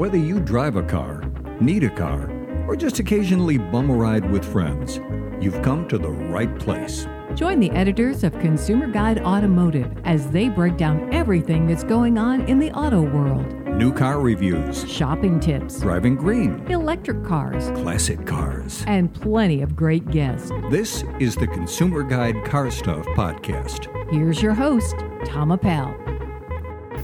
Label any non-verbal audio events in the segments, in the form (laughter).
Whether you drive a car, need a car, or just occasionally bum a ride with friends, you've come to the right place. Join the editors of Consumer Guide Automotive as they break down everything that's going on in the auto world New car reviews, shopping tips, driving green, electric cars, classic cars. and plenty of great guests. This is the Consumer Guide Car Stuff Podcast. Here's your host, Tom Appel.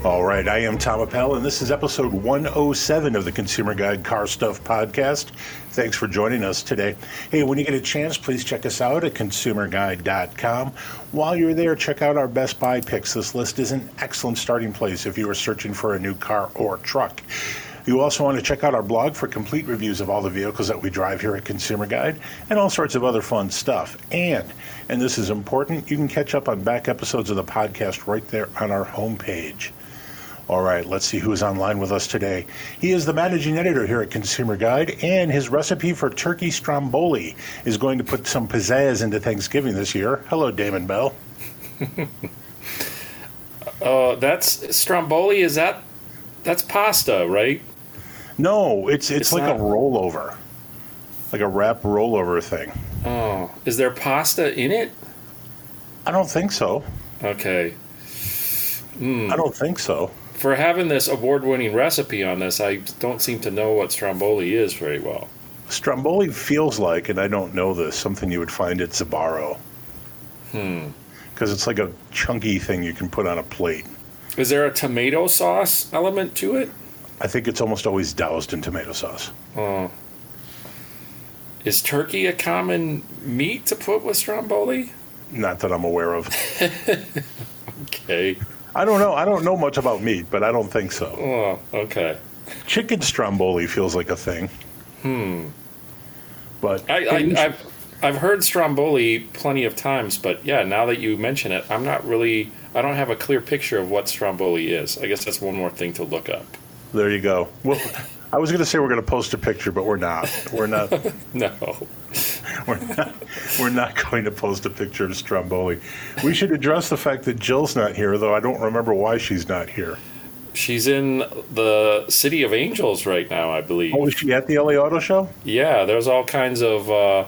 All right, I am Tom Appel, and this is episode 107 of the Consumer Guide Car Stuff Podcast. Thanks for joining us today. Hey, when you get a chance, please check us out at consumerguide.com. While you're there, check out our Best Buy picks. This list is an excellent starting place if you are searching for a new car or truck. You also want to check out our blog for complete reviews of all the vehicles that we drive here at Consumer Guide and all sorts of other fun stuff. And, and this is important, you can catch up on back episodes of the podcast right there on our homepage. All right, let's see who's online with us today. He is the managing editor here at Consumer Guide, and his recipe for turkey stromboli is going to put some pizzazz into Thanksgiving this year. Hello, Damon Bell. (laughs) Uh, that's stromboli. Is that that's pasta, right? No, it's it's, It's like not- a rollover, like a wrap rollover thing. Oh, is there pasta in it? I don't think so. Okay. I don't think so. For having this award-winning recipe on this, I don't seem to know what stromboli is very well. Stromboli feels like, and I don't know this, something you would find at Sbarro. Hmm. Because it's like a chunky thing you can put on a plate. Is there a tomato sauce element to it? I think it's almost always doused in tomato sauce. Oh. Is turkey a common meat to put with stromboli? Not that I'm aware of. (laughs) Okay. I don't know. I don't know much about meat, but I don't think so. Oh, okay. Chicken stromboli feels like a thing. Hmm. But I, I, I've, I've heard stromboli plenty of times, but yeah, now that you mention it, I'm not really. I don't have a clear picture of what stromboli is. I guess that's one more thing to look up. there you go. Well, I was going to say we're going to post a picture, but we're not. We're not. (laughs) No. (laughs) We're not. We're not going to post a picture of stromboli. We should address the fact that Jill's not here, though I don't remember why she's not here. She's in the City of Angels right now, I believe. Oh, is she at the LA Auto Show? Yeah, there's all kinds of uh,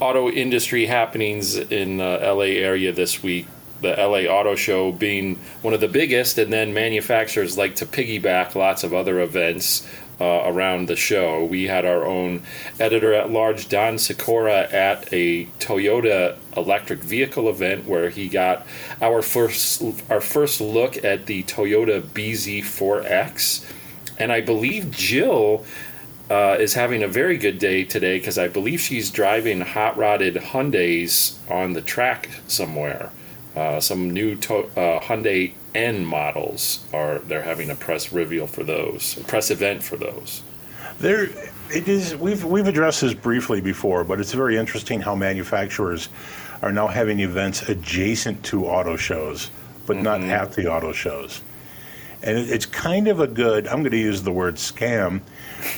auto industry happenings in the LA area this week. The LA Auto Show being one of the biggest, and then manufacturers like to piggyback lots of other events uh, around the show. We had our own editor at large, Don Sikora, at a Toyota electric vehicle event where he got our first our first look at the Toyota BZ4X. And I believe Jill uh, is having a very good day today because I believe she's driving hot rodded Hyundai's on the track somewhere. Uh, some new to- uh, Hyundai N models are they're having a press reveal for those, a press event for those. There, it is. We've we've addressed this briefly before, but it's very interesting how manufacturers are now having events adjacent to auto shows, but not mm-hmm. at the auto shows. And it, it's kind of a good. I'm going to use the word scam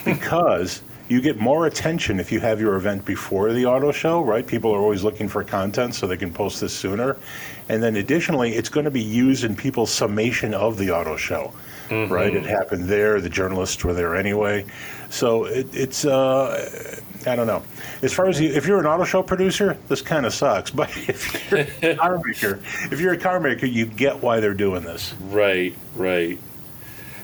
because you get more attention if you have your event before the auto show, right? People are always looking for content so they can post this sooner. And then additionally, it's going to be used in people's summation of the auto show, right? It happened there. The journalists were there anyway. So it, it's, uh, I don't know. As far as you, if you're an auto show producer, this kind of sucks. (laughs) But if you're a car maker, if you're a car maker, you get why they're doing this. Right, right.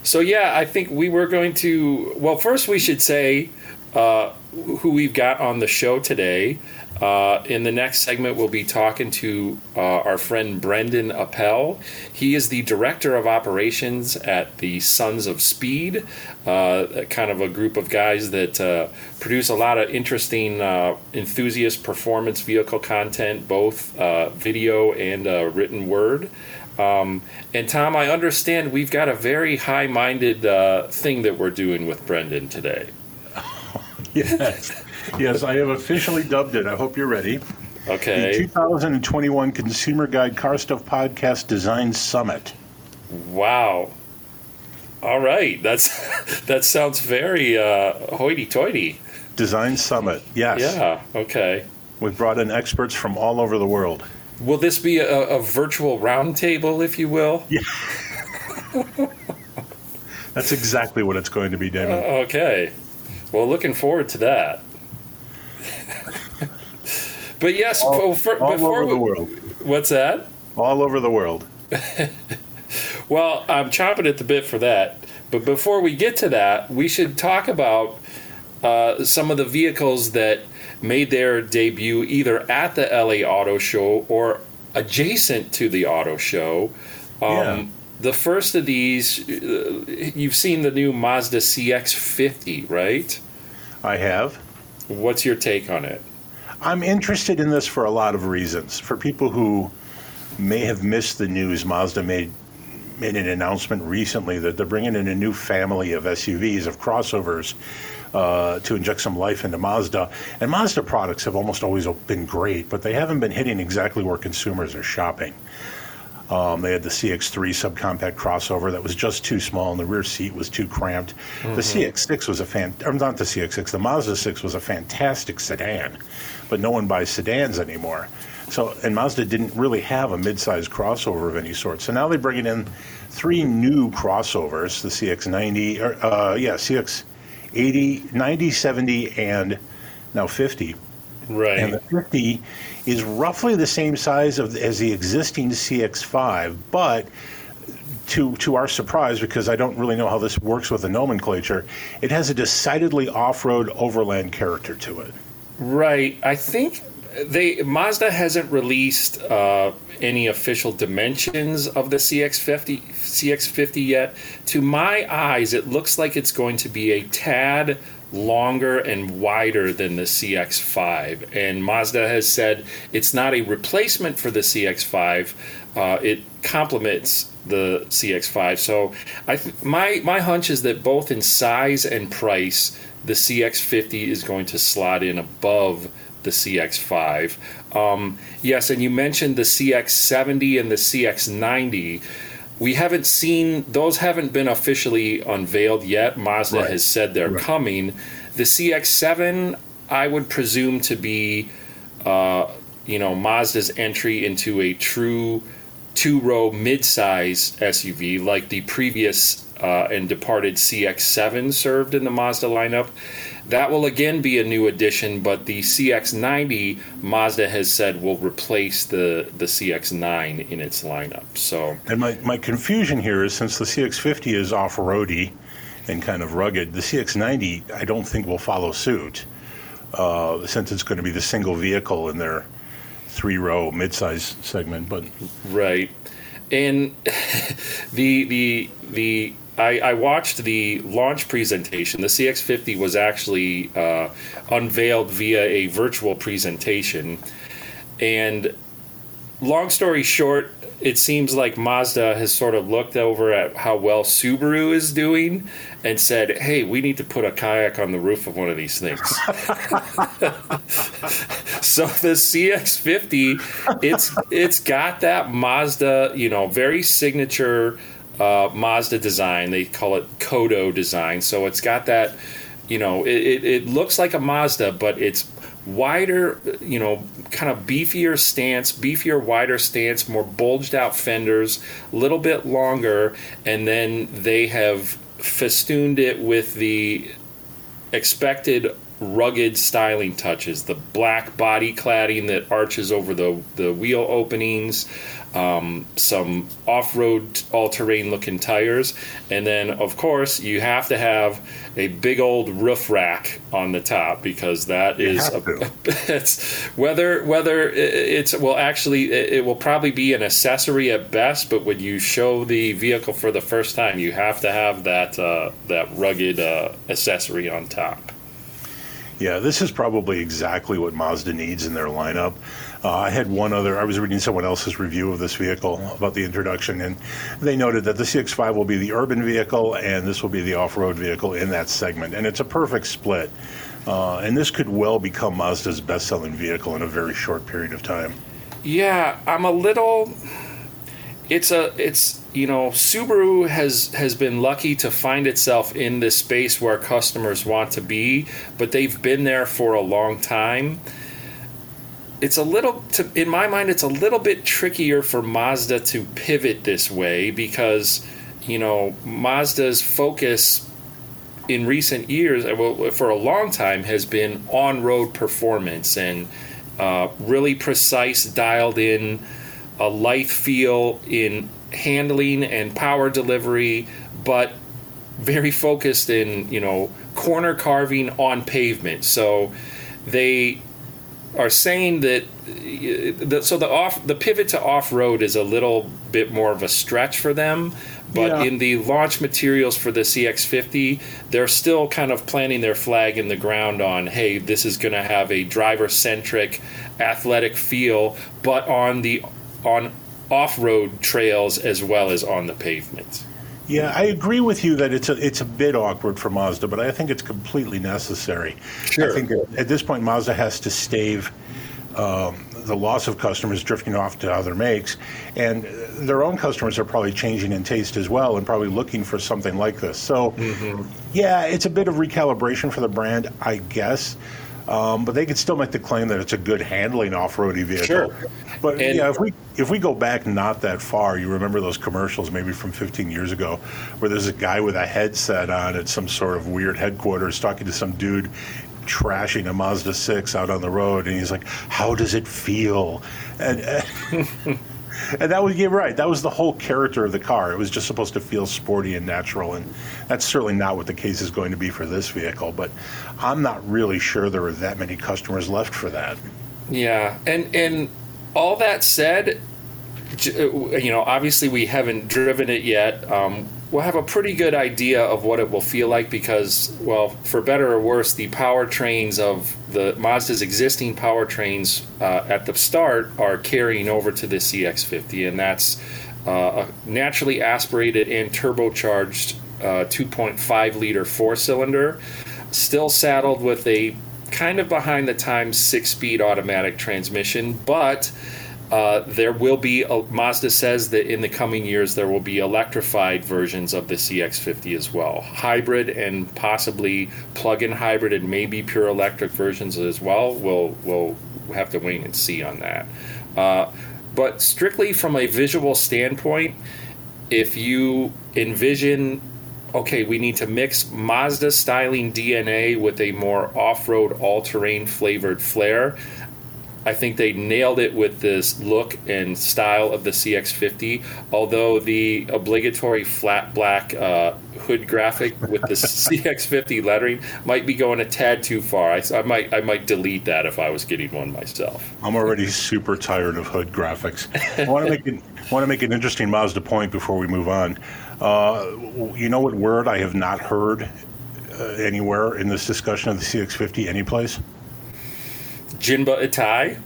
So yeah, I think we were going to. Well, first we should say uh, who we've got on the show today. Uh, in the next segment, we'll be talking to uh, our friend Brendan Appel. He is the director of operations at the Sons of Speed, uh, kind of a group of guys that uh, produce a lot of interesting uh, enthusiast performance vehicle content, both uh, video and written word. Um, and Tom, I understand we've got a very high-minded uh, thing that we're doing with Brendan today. Yes. yes, I have officially dubbed it. I hope you're ready. Okay. The 2021 Consumer Guide Car Stuff Podcast Design Summit. Wow. All right. That's (laughs) that sounds very uh, hoity-toity. Design Summit, yes. Yeah. Okay. We've brought in experts from all over the world. Will this be a, a virtual roundtable, if you will? Yeah. (laughs) That's exactly what it's going to be, Damon. Uh, okay. Well, looking forward to that. but yes, all, for, all before over we, the world. What's that? All over the world. (laughs) Well, I'm chopping at the bit for that. But before we get to that, we should talk about uh, some of the vehicles that made their debut either at the LA Auto Show or adjacent to the auto show. Um, Yeah. The first of these, uh, you've seen the new Mazda CX50, right? I have. What's your take on it? I'm interested in this for a lot of reasons. For people who may have missed the news, Mazda made made an announcement recently that they're bringing in a new family of SUVs of crossovers uh, to inject some life into Mazda. And Mazda products have almost always been great, but they haven't been hitting exactly where consumers are shopping. Um, they had the CX3 subcompact crossover that was just too small, and the rear seat was too cramped. The CX6 was a fan, or not the CX6, the Mazda 6 was a fantastic sedan, but no one buys sedans anymore. So, and Mazda didn't really have a midsize crossover of any sort. So now they're bringing in three new crossovers: the CX90, or, uh, yeah, CX80, 90, 70, and now 50. Right. And the 50 is roughly the same size of, as the existing CX5, but to to our surprise, because I don't really know how this works with the nomenclature, it has a decidedly off-road overland character to it. Right. I think they Mazda hasn't released uh, any official dimensions of the CX50 CX50 yet. To my eyes, it looks like it's going to be a tad longer and wider than the CX5. And Mazda has said it's not a replacement for the CX5. Uh, it complements the CX5. So I th- my my hunch is that both in size and price, the CX50 is going to slot in above the CX5. Um, yes, and you mentioned the CX70 and the CX90. We haven't seen those haven't been officially unveiled yet. Mazda Right. has said they're Right. coming. The CX7, I would presume to be, uh, you know, Mazda's entry into a true two-row mid-size SUV, like the previous uh, and departed CX7 served in the Mazda lineup. That will again be a new addition, but the CX90 Mazda has said will replace the the CX9 in its lineup. So And my, my confusion here is since the CX50 is off-roady and kind of rugged, the CX90 I don't think will follow suit, uh, since it's going to be the single vehicle in their three-row mid-size segment. But Right, and (laughs) the the the I, I watched the launch presentation. The CX50 was actually uh, unveiled via a virtual presentation, and long story short, it seems like Mazda has sort of looked over at how well Subaru is doing and said, "Hey, we need to put a kayak on the roof of one of these things." (laughs) so the CX50, it's it's got that Mazda, you know, very signature uh, Mazda design. They call it Kodo design. So it's got that, you know, it, it, it looks like a Mazda, but it's wider, you know, kind of beefier stance, beefier, wider stance, more bulged out fenders, a little bit longer, and then they have festooned it with the expected rugged styling touches the black body cladding that arches over the, the wheel openings um, some off-road all-terrain looking tires and then of course you have to have a big old roof rack on the top because that is have to. (laughs) it's whether whether it's well actually it it will probably be an accessory at best but when you show the vehicle for the first time you have to have that uh, that rugged uh, accessory on top Yeah, this is probably exactly what Mazda needs in their lineup. Uh, I had one other, I was reading someone else's review of this vehicle about the introduction, and they noted that the CX5 will be the urban vehicle and this will be the off road vehicle in that segment. And it's a perfect split. Uh, and this could well become Mazda's best selling vehicle in a very short period of time. Yeah, I'm a little. It's a it's you know Subaru has has been lucky to find itself in this space where customers want to be, but they've been there for a long time. It's a little to in my mind it's a little bit trickier for Mazda to pivot this way because you know, Mazda's focus in recent years, uh, well, for a long time, has been on road performance and uh, really precise, dialed in, a light feel in handling and power delivery, but very focused in, you know, corner carving on pavement. So they are saying that uh, the, so the off the pivot to off road is a little bit more of a stretch for them. But yeah. in the launch materials for the CX50, they're still kind of planting their flag in the ground on, hey, this is going to have a driver centric, athletic feel, but on the on off road trails as well as on the pavement. Yeah, I agree with you that it's a it's a bit awkward for Mazda, but I think it's completely necessary. Sure. I think at this point Mazda has to stave um, the loss of customers drifting off to other makes, and their own customers are probably changing in taste as well, and probably looking for something like this. So, mm-hmm. yeah, it's a bit of recalibration for the brand, I guess. Um, but they could still make the claim that it's a good handling off-roady vehicle. Sure. But and, yeah, if we if we go back not that far, you remember those commercials maybe from 15 years ago, where there's a guy with a headset on at some sort of weird headquarters talking to some dude trashing a Mazda 6 out on the road, and he's like, "How does it feel?" And. and (laughs) and that was you're right. That was the whole character of the car. It was just supposed to feel sporty and natural, and that's certainly not what the case is going to be for this vehicle. But I'm not really sure there are that many customers left for that. Yeah, and and all that said, you know, obviously we haven't driven it yet. Um, we'll have a pretty good idea of what it will feel like because, well, for better or worse, the powertrains of the Mazda's existing powertrains uh, at the start are carrying over to the CX50, and that's uh, a naturally aspirated and turbocharged uh, 2.5 liter four cylinder, still saddled with a kind of behind the times six speed automatic transmission, but uh, there will be, a, Mazda says that in the coming years there will be electrified versions of the CX50 as well. Hybrid and possibly plug in hybrid and maybe pure electric versions as well. We'll, we'll have to wait and see on that. Uh, but strictly from a visual standpoint, if you envision okay, we need to mix Mazda styling DNA with a more off road, all terrain flavored flair. I think they nailed it with this look and style of the CX50. Although the obligatory flat black uh, hood graphic with the (laughs) CX50 lettering might be going a tad too far. I, I, might I might delete that if I was getting one myself. I'm already super tired of hood graphics. I want to make it, want to make an interesting Mazda point before we move on. Uh, you know what word I have not heard uh, anywhere in this discussion of the CX50 anyplace? Jinba Ittai?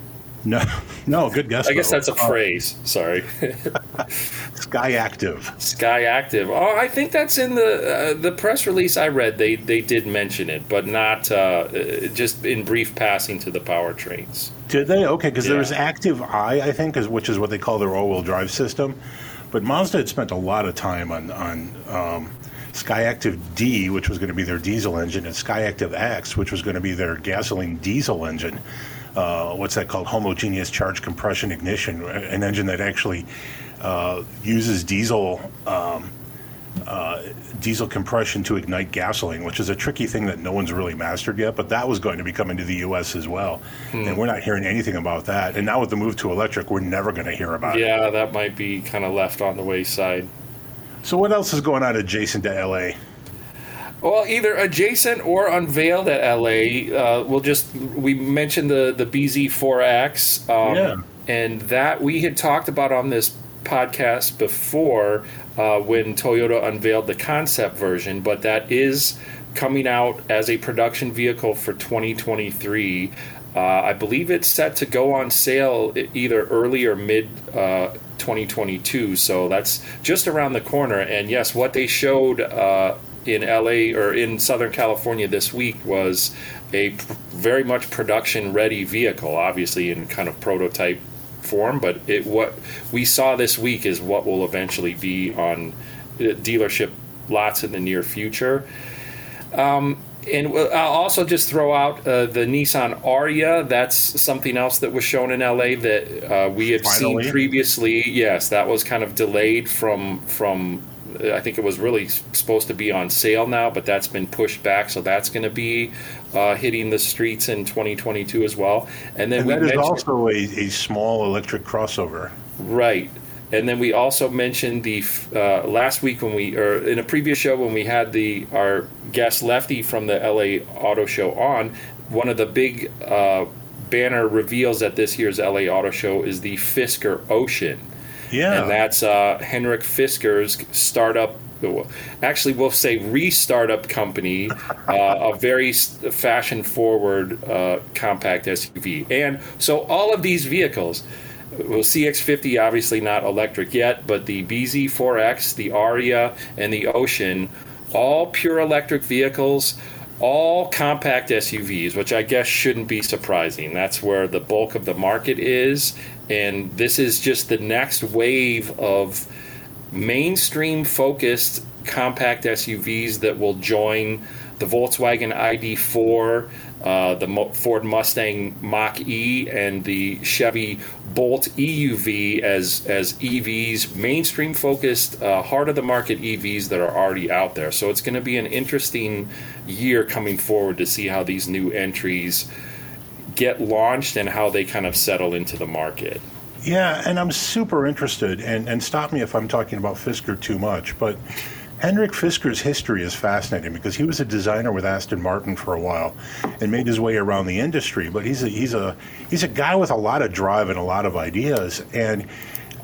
No, (laughs) no, good guess. I guess that's a uh, phrase. Sorry. (laughs) Skyactiv. Sky Active. Oh, I think that's in the uh, the press release I read. They they did mention it, but not uh, just in brief passing to the powertrains. Did they? Okay, because yeah. there's Active I, I think, is, which is what they call their all-wheel drive system. But Mazda had spent a lot of time on on um, Skyactiv D, which was going to be their diesel engine, and Skyactiv X, which was going to be their gasoline diesel engine. Uh, what's that called? Homogeneous charge compression ignition, an engine that actually uh, uses diesel. Um, uh, diesel compression to ignite gasoline, which is a tricky thing that no one's really mastered yet. But that was going to be coming to the U.S. as well, hmm. and we're not hearing anything about that. And now with the move to electric, we're never going to hear about yeah, it. Yeah, that might be kind of left on the wayside. So, what else is going on adjacent to LA? Well, either adjacent or unveiled at LA. Uh, we'll just we mentioned the the BZ4X, um, yeah. and that we had talked about on this podcast before uh, when Toyota unveiled the concept version, but that is coming out as a production vehicle for 2023. Uh, I believe it's set to go on sale either early or mid uh, 2022. So that's just around the corner. And yes, what they showed uh, in LA or in Southern California this week was a pr- very much production ready vehicle, obviously in kind of prototype form. But it what we saw this week is what will eventually be on uh, dealership lots in the near future. Um, and I'll also just throw out uh, the Nissan Ariya. That's something else that was shown in LA that uh, we had Finally. seen previously. Yes, that was kind of delayed from from I think it was really supposed to be on sale now, but that's been pushed back, so that's going to be uh, hitting the streets in 2022 as well. And then and that is also a, a small electric crossover. Right. And then we also mentioned the uh, last week when we, or in a previous show when we had the our guest Lefty from the LA Auto Show on, one of the big uh, banner reveals at this year's LA Auto Show is the Fisker Ocean. Yeah. And that's uh, Henrik Fisker's startup actually we'll say re-startup company, uh, a very fashion-forward uh, compact SUV. And so all of these vehicles, well, CX50 obviously not electric yet, but the BZ4X, the Ariya, and the Ocean, all pure electric vehicles all compact SUVs, which I guess shouldn't be surprising. That's where the bulk of the market is. And this is just the next wave of mainstream focused compact SUVs that will join the Volkswagen ID4, uh, the Ford Mustang Mach E, and the Chevy Bolt EUV as as EVs, mainstream focused, uh, heart of the market EVs that are already out there. So it's going to be an interesting year coming forward to see how these new entries get launched and how they kind of settle into the market. Yeah, and I'm super interested, and, and stop me if I'm talking about Fisker too much, but Henrik Fisker's history is fascinating because he was a designer with Aston Martin for a while and made his way around the industry. But he's a, he's a he's a guy with a lot of drive and a lot of ideas. And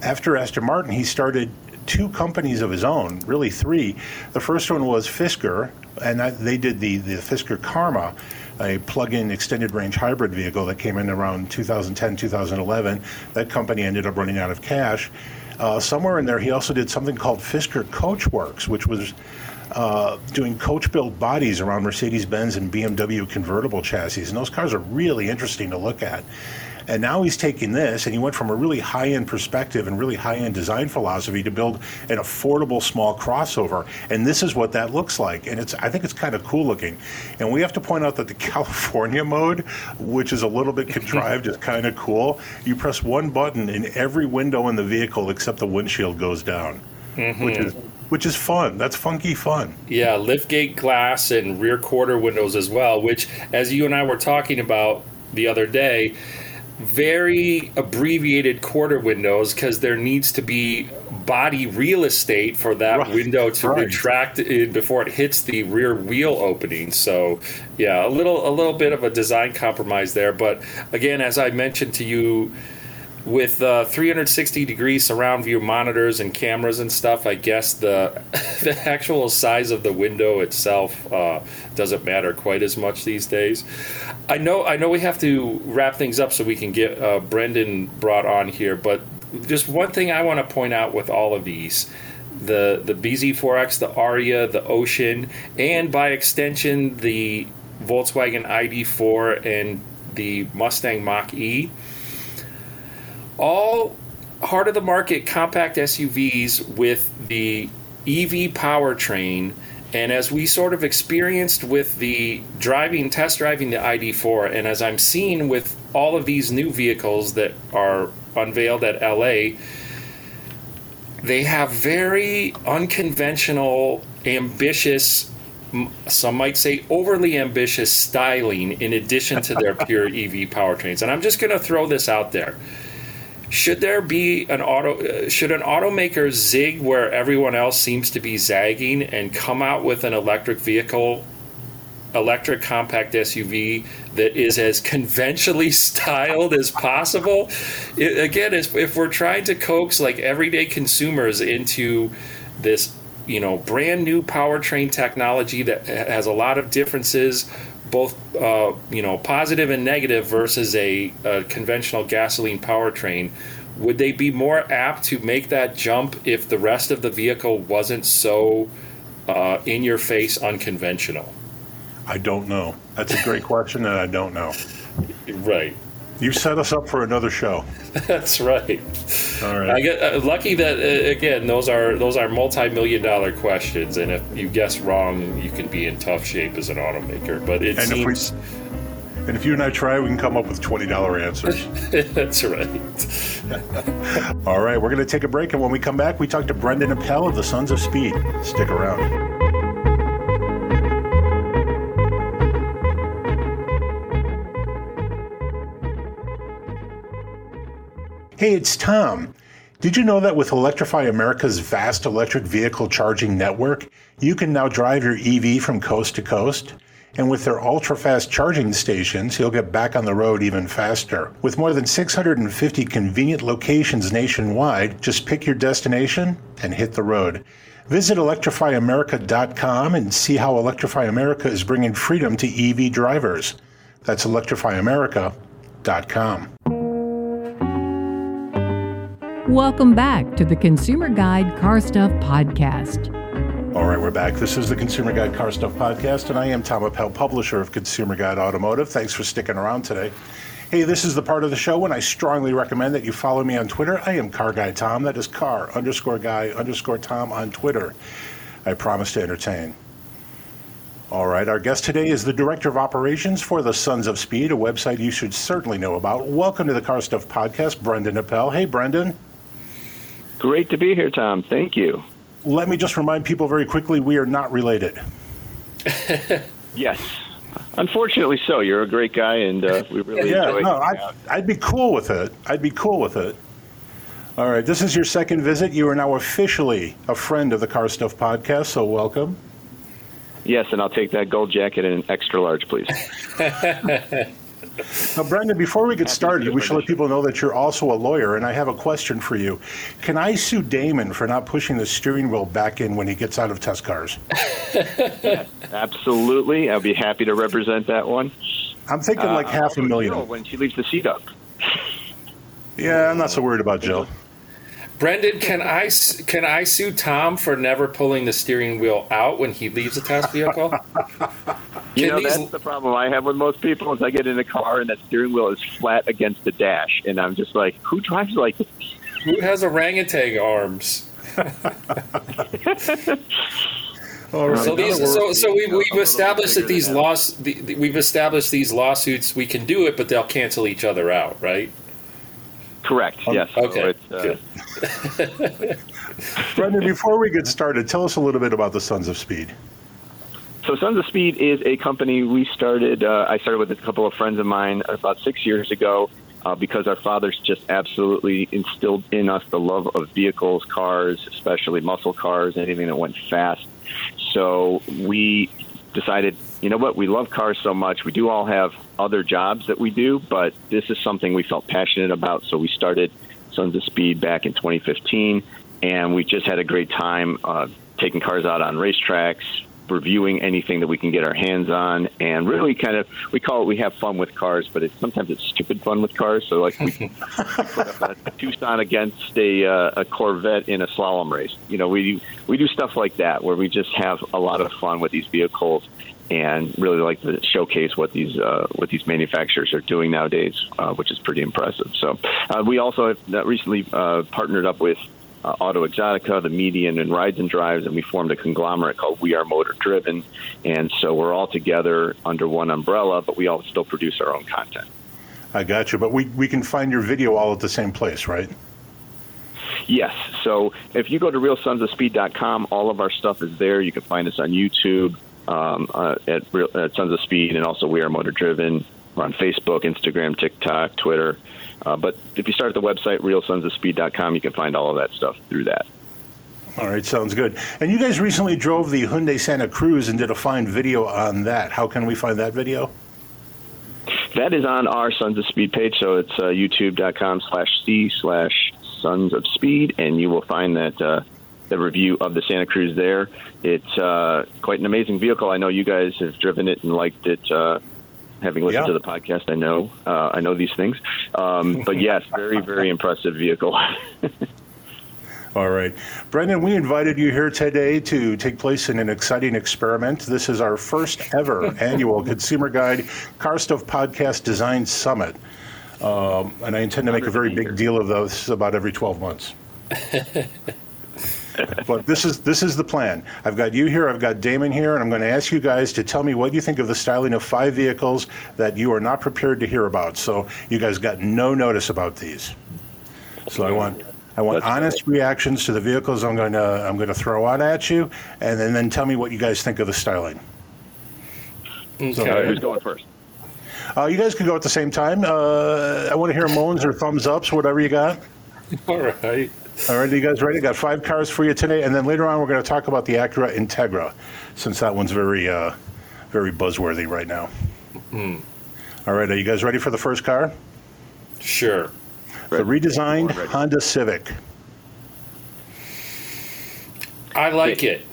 after Aston Martin, he started two companies of his own, really three. The first one was Fisker, and that, they did the the Fisker Karma a plug-in extended range hybrid vehicle that came in around 2010 2011 that company ended up running out of cash uh, somewhere in there, he also did something called Fisker Coachworks, which was uh, doing coach built bodies around Mercedes Benz and BMW convertible chassis. And those cars are really interesting to look at. And now he's taking this and he went from a really high end perspective and really high end design philosophy to build an affordable small crossover. And this is what that looks like. And it's I think it's kind of cool looking. And we have to point out that the (laughs) California mode, which is a little bit contrived, is kind of cool. You press one button and every window in the vehicle except the windshield goes down. Mm-hmm. Which is which is fun. That's funky fun. Yeah, liftgate glass and rear quarter windows as well, which, as you and I were talking about the other day, very abbreviated quarter windows because there needs to be body real estate for that right. window to right. retract before it hits the rear wheel opening. So, yeah, a little a little bit of a design compromise there. But again, as I mentioned to you with uh, 360 degree surround view monitors and cameras and stuff, I guess the (laughs) the actual size of the window itself uh, doesn't matter quite as much these days. I know I know we have to wrap things up so we can get uh, Brendan brought on here, but just one thing I want to point out with all of these. The the BZ4X, the Ariya, the Ocean, and by extension the Volkswagen ID4 and the Mustang Mach E all heart of the market compact SUVs with the EV powertrain. And as we sort of experienced with the driving, test driving the ID4, and as I'm seeing with all of these new vehicles that are unveiled at LA, they have very unconventional, ambitious, some might say overly ambitious styling in addition to their pure EV powertrains. And I'm just going to throw this out there should there be an auto uh, should an automaker zig where everyone else seems to be zagging and come out with an electric vehicle electric compact SUV that is as conventionally (laughs) styled as possible? It, again if we're trying to coax like everyday consumers into this you know brand new powertrain technology that has a lot of differences both uh, you know positive and negative versus a, a, conventional gasoline powertrain would they be more apt to make that jump if the rest of the vehicle wasn't so uh, in your face unconventional? I don't know. That's a great question and i don't know. Right you set us up for another show. (laughs) That's right. All right. I get uh, lucky that uh, again those are those are multi-million dollar questions, and if you guess wrong, you can be in tough shape as an automaker. But it and seems. If we, And if you and I try, we can come up with $20 answers. (laughs) That's right. (laughs) All right, we're going to take a break. And when we come back, we talk to Brendan Appel of the Sons of Speed. Stick around. Hey, it's Tom. Did you know that with Electrify America's vast electric vehicle charging network, you can now drive your EV from coast to coast? And with their ultra fast charging stations, you'll get back on the road even faster. With more than 650 convenient locations nationwide, just pick your destination and hit the road. Visit electrifyamerica.com and see how Electrify America is bringing freedom to EV drivers. That's electrifyamerica.com. Welcome back to the Consumer Guide Car Stuff Podcast. All right, we're back. This is the Consumer Guide Car Stuff Podcast, and I am Tom Appel, publisher of Consumer Guide Automotive. Thanks for sticking around today. Hey, this is the part of the show when I strongly recommend that you follow me on Twitter. I am Car Guy Tom. That is car underscore guy underscore Tom on Twitter. I promise to entertain. All right, our guest today is the Director of Operations for the Sons of Speed, a website you should certainly know about. Welcome to the Car Stuff Podcast, Brendan Appel. Hey, Brendan. Great to be here, Tom. Thank you. Let me just remind people very quickly we are not related. (laughs) yes. Unfortunately, so. You're a great guy, and uh, we really yeah, enjoy. no, I'd, I'd be cool with it. I'd be cool with it. All right, this is your second visit. You are now officially a friend of the Car Stuff Podcast, so welcome. Yes, and I'll take that gold jacket in an extra large, please. (laughs) Now, Brendan, before we get started, we should let people know that you're also a lawyer, and I have a question for you. Can I sue Damon for not pushing the steering wheel back in when he gets out of test cars? (laughs) Absolutely. I'll be happy to represent that one. I'm thinking like Uh, half a million. Jill, when she leaves the seat up. Yeah, I'm not so worried about Jill. Brendan, can I s- can I sue Tom for never pulling the steering wheel out when he leaves a test vehicle? (laughs) You know, that's the problem I have with most people is I get in a car and that steering wheel is flat against the dash, and I'm just like, who drives like this? Who has orangutan arms? (laughs) All right. So these, so, so we, we've established that these than laws, the, the, we've established these lawsuits. We can do it, but they'll cancel each other out, right? Correct. Yes. So Okay, it's, uh. Brendan, before we get started, tell us a little bit about the Sons of Speed. So Sons of Speed is a company we started. Uh, I started with a couple of friends of mine about six years ago uh, because our fathers just absolutely instilled in us the love of vehicles, cars, especially muscle cars, anything that went fast. So we decided, you know what, we love cars so much. We do all have other jobs that we do, but this is something we felt passionate about. So we started Sons of Speed back in 2015, and we just had a great time uh, taking cars out on racetracks, reviewing anything that we can get our hands on, and really kind of we call it we have fun with cars, but it's sometimes it's stupid fun with cars. So like we (laughs) put up a Tucson against a, uh, a Corvette in a slalom race. You know, we we do stuff like that where we just have a lot of fun with these vehicles and really like to showcase what these uh, what these manufacturers are doing nowadays, uh, which is pretty impressive. So uh, we also have uh, recently uh, partnered up with uh, Auto Exotica, the Median, and Rides and Drives, and we formed a conglomerate called We Are Motor Driven. And so we're all together under one umbrella, but we all still produce our own content. I got you, but we, we can find your video all at the same place, right? Yes. So if you go to realsonsofspeed.com, all of our stuff is there. You can find us on YouTube um, uh, at, Real, at Sons of Speed, and also We Are Motor Driven. We're on Facebook, Instagram, TikTok, Twitter. Uh, but if you start at the website, realsonsofspeed.com, you can find all of that stuff through that. All right, sounds good. And you guys recently drove the Hyundai Santa Cruz and did a fine video on that. How can we find that video? That is on our Sons of Speed page, so it's uh, youtube.com slash C slash Sons of Speed, and you will find that uh, the review of the Santa Cruz there. It's uh, quite an amazing vehicle. I know you guys have driven it and liked it. Having listened Yeah. to the podcast, I know uh, I know these things. Um, but yes, very very impressive vehicle. (laughs) All right. Brendan, we invited you here today to take place in an exciting experiment. This is our first ever (laughs) annual Consumer Guide Car Stuff Podcast Design Summit. Um, and I intend to make a very big deal of this about every 12 months. (laughs) but this is this is the plan. I've got you here, I've got Damon here, and I'm going to ask you guys to tell me what you think of the styling of five vehicles that you are not prepared to hear about. So you guys got no notice about these. So I want I want That's honest reactions to the vehicles I'm going to I'm going to throw out at you, and then, then tell me what you guys think of the styling. All right, Okay. who's going first? Uh, you guys can go at the same time. Uh, I want to hear moans or thumbs ups, whatever you got. All right. All right, you guys ready? Got five cars for you today, and then later on we're going to talk about the Acura Integra, since that one's very, uh, very buzzworthy right now. All right, are you guys ready for the first car? Sure. The redesigned Ready. Honda Civic. I like it.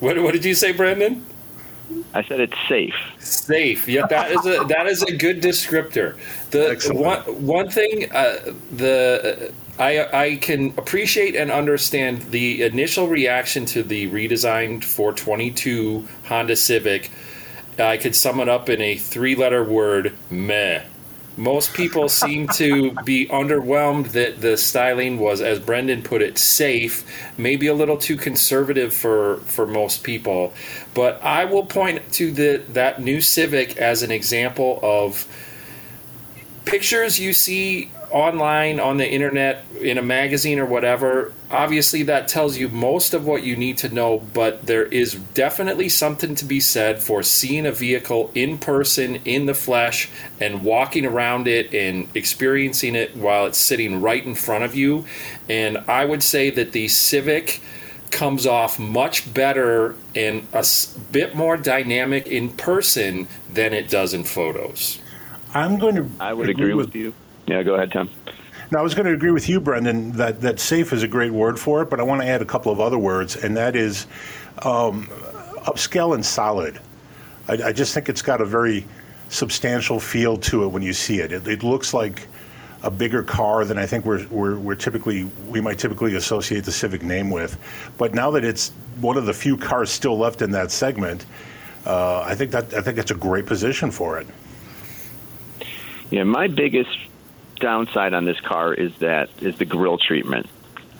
What, what did you say, Brandon? I said it's safe. Safe. Yeah, that is a that is a good descriptor. The Excellent. one one thing uh, the I I can appreciate and understand the initial reaction to the redesigned 422 Honda Civic. I could sum it up in a three-letter word: meh. Most people (laughs) seem to be underwhelmed that the styling was, as Brendan put it, safe, maybe a little too conservative for, for most people. But I will point to the that new Civic as an example of pictures you see online on the internet in a magazine or whatever obviously that tells you most of what you need to know but there is definitely something to be said for seeing a vehicle in person in the flesh and walking around it and experiencing it while it's sitting right in front of you and i would say that the civic comes off much better and a bit more dynamic in person than it does in photos I'm going to. I would agree with you. Yeah, go ahead, Tom. Now, I was going to agree with you, Brendan, that, that safe is a great word for it, but I want to add a couple of other words, and that is um, upscale and solid. I, I just think it's got a very substantial feel to it when you see it. It, it looks like a bigger car than I think we're, we're, we're typically we might typically associate the Civic name with. But now that it's one of the few cars still left in that segment, uh, I think that I think it's a great position for it. Yeah, my biggest downside on this car is that is the grill treatment,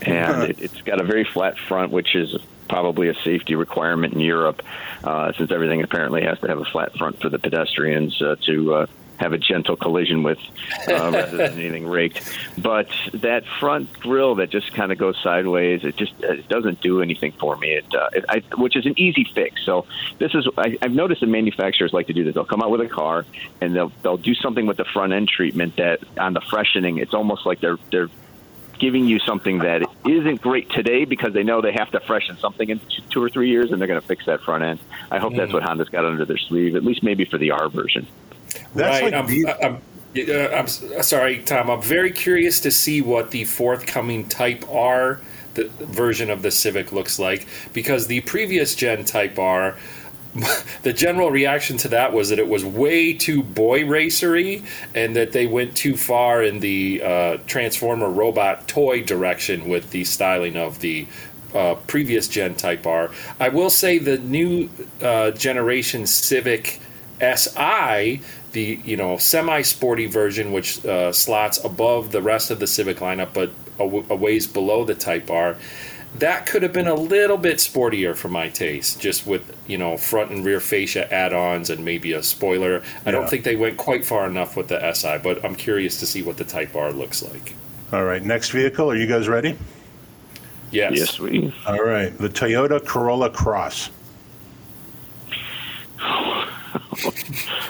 and it, it's got a very flat front, which is probably a safety requirement in Europe, uh, since everything apparently has to have a flat front for the pedestrians uh, to uh, have a gentle collision with, uh, rather than (laughs) anything raked. But that front grill that just kind of goes sideways, it just it doesn't do anything for me. It, uh, it I, which is an easy fix. So this is I, I've noticed that manufacturers like to do this. They'll come out with a car and they'll they'll do something with the front end treatment that on the freshening, it's almost like they're they're giving you something that isn't great today because they know they have to freshen something in two or three years and they're going to fix that front end. I hope that's what Honda's got under their sleeve, at least maybe for the R version. That's right. like I'm, the- I'm, uh, I'm sorry, Tom. I'm very curious to see what the forthcoming Type R the version of the Civic looks like because the previous gen Type R. (laughs) The general reaction to that was that it was way too boy racery, and that they went too far in the uh, Transformer robot toy direction with the styling of the uh, previous gen Type R. I will say the new uh, generation Civic Si, the you know semi-sporty version, which uh, slots above the rest of the Civic lineup, but a, w- a ways below the Type R. That could have been a little bit sportier for my taste, just with you know front and rear fascia add-ons and maybe a spoiler. I Yeah. don't think they went quite far enough with the Si, but I'm curious to see what the Type R looks like. all right, next vehicle. Are you guys ready? Yes. Yes, we. All right, the Toyota Corolla Cross.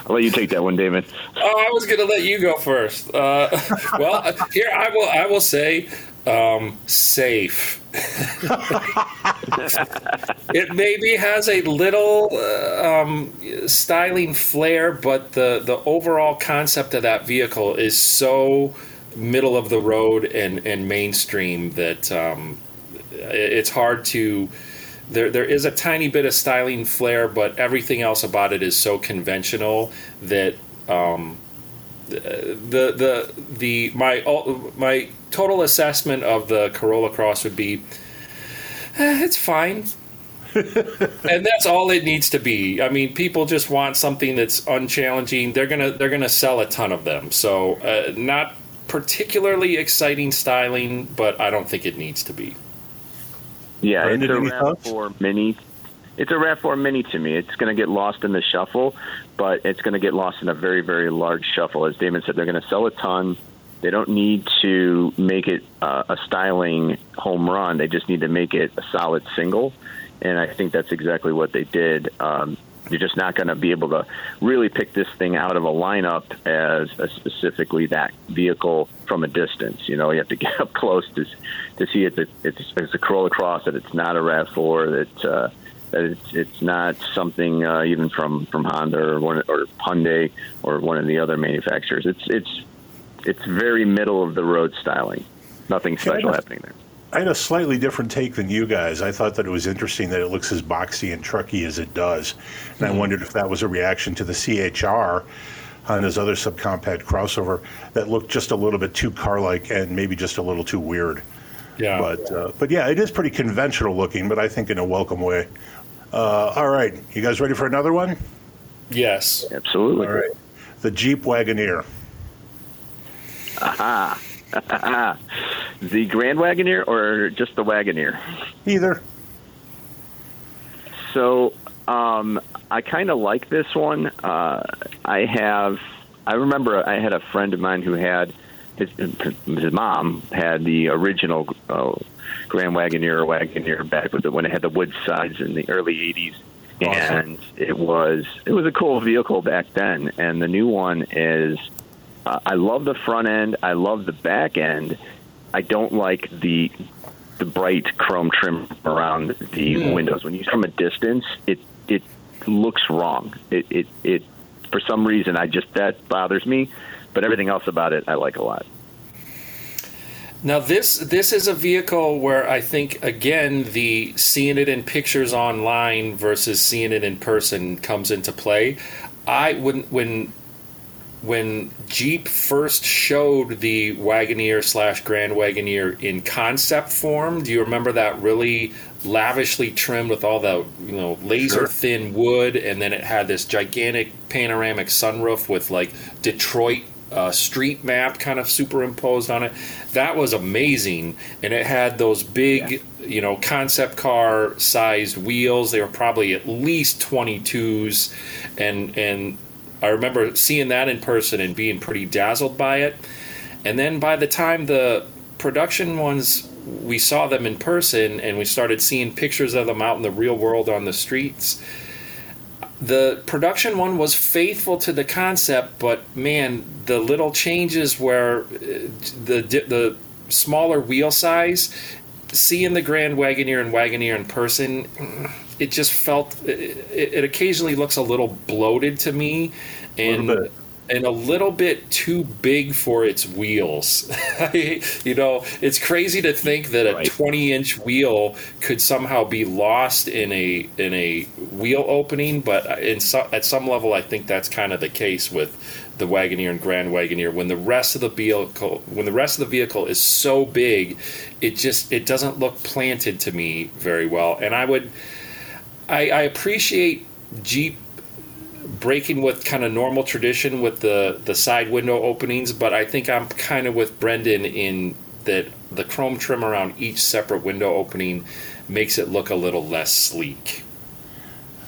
I'll let you take that one, David. Oh, I was going to let you go first. Uh, (laughs) well, here I will. I will say, um, safe. (laughs) it maybe has a little uh, um, styling flair, but the the overall concept of that vehicle is so middle of the road and and mainstream that um, it's hard to. There, there is a tiny bit of styling flair, but everything else about it is so conventional that um, the the the my my total assessment of the Corolla Cross would be eh, it's fine. (laughs) and that's all it needs to be. I mean, people just want something that's unchallenging. They're gonna they're gonna sell a ton of them. So, uh, not particularly exciting styling, but I don't think it needs to be. Yeah, Brandon, it's a any thoughts? RAV4 Mini. It's a RAV4 Mini to me. It's going to get lost in the shuffle, but it's going to get lost in a very, very large shuffle. As Damon said, they're going to sell a ton. They don't need to make it uh, a styling home run. They just need to make it a solid single, and I think that's exactly what they did. Um, you're just not going to be able to really pick this thing out of a lineup as a specifically that vehicle from a distance. You know, you have to (laughs) get up close to to see it. That it's, it's a Corolla Cross. That it's not a Rav4. That uh, that it's, it's not something uh, even from from Honda or one or Hyundai or one of the other manufacturers. It's it's it's very middle of the road styling. Nothing special I- happening there. I had a slightly different take than you guys. I thought that it was interesting that it looks as boxy and trucky as it does. And I wondered if that was a reaction to the CHR on his other subcompact crossover that looked just a little bit too car like and maybe just a little too weird. Yeah. But, uh, but yeah, it is pretty conventional looking, but I think in a welcome way. Uh, all right. You guys ready for another one? yes. Absolutely. All right. The Jeep Wagoneer. (laughs) The Grand Wagoneer or just the Wagoneer? Either. So um, I kind of like this one. Uh, I have. I remember I had a friend of mine who had his his mom had the original uh, Grand Wagoneer or Wagoneer back with the, when it had the wood sides in the early '80s, and it was it was a cool vehicle back then. And the new one is. Uh, I love the front end. I love the back end. I don't like the the bright chrome trim around the windows. When you from a distance, it it looks wrong. It, it it for some reason I just that bothers me. But everything else about it I like a lot. Now this this is a vehicle where I think again the seeing it in pictures online versus seeing it in person comes into play. I when when when Jeep first showed the Wagoneer slash Grand Wagoneer in concept form, do you remember that really lavishly trimmed with all the you know laser thin wood, and then it had this gigantic panoramic sunroof with like Detroit uh, street map kind of superimposed on it. That was amazing, and it had those big, you know, concept car sized wheels. They were probably at least twenty twos, and and I remember seeing that in person and being pretty dazzled by it. And then by the time the production ones we saw them in person and we started seeing pictures of them out in the real world on the streets the production one was faithful to the concept, but man, the little changes where uh, the the smaller wheel size, seeing the Grand Wagoneer and Wagoneer in person, it just felt it, it occasionally looks a little bloated to me, and bit. and a little bit too big for its wheels. (laughs) you know, it's crazy to think that a Right. 20 inch wheel could somehow be lost in a in a wheel opening, but in so, at some level, I think that's kind of the case with the Wagoneer and Grand Wagoneer. When the rest of the vehicle when the rest of the vehicle is so big, it just it doesn't look planted to me very well. And I would I, I appreciate Jeep breaking with kind of normal tradition with the the side window openings, but I think I'm kind of with Brendan in that the chrome trim around each separate window opening makes it look a little less sleek.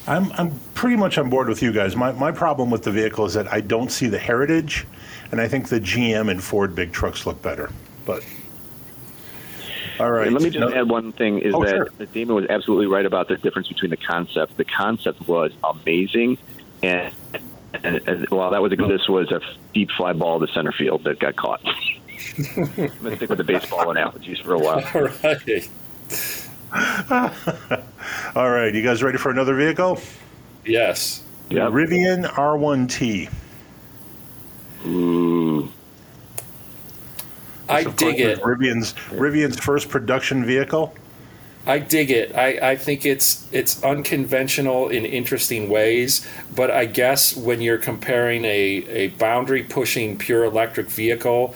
I'm, I'm pretty much on board with you guys. My, my problem with the vehicle is that I don't see the heritage, and I think the GM and Ford big trucks look better. But all right, And let me just No- add one thing: is Oh, that sure. that Damon was absolutely right about the difference between the concept. The concept was amazing, and, and, and while that was a, this was a deep fly ball to center field that got caught. (laughs) I'm gonna stick with the baseball analogies for a while. (laughs) All right. (laughs) All right, you guys ready for another vehicle? Yes. Yeah. Rivian R1T. Ooh. I dig it. Rivian's Rivian's first production vehicle. I dig it. I, I think it's it's unconventional in interesting ways, but I guess when you're comparing a, a boundary pushing pure electric vehicle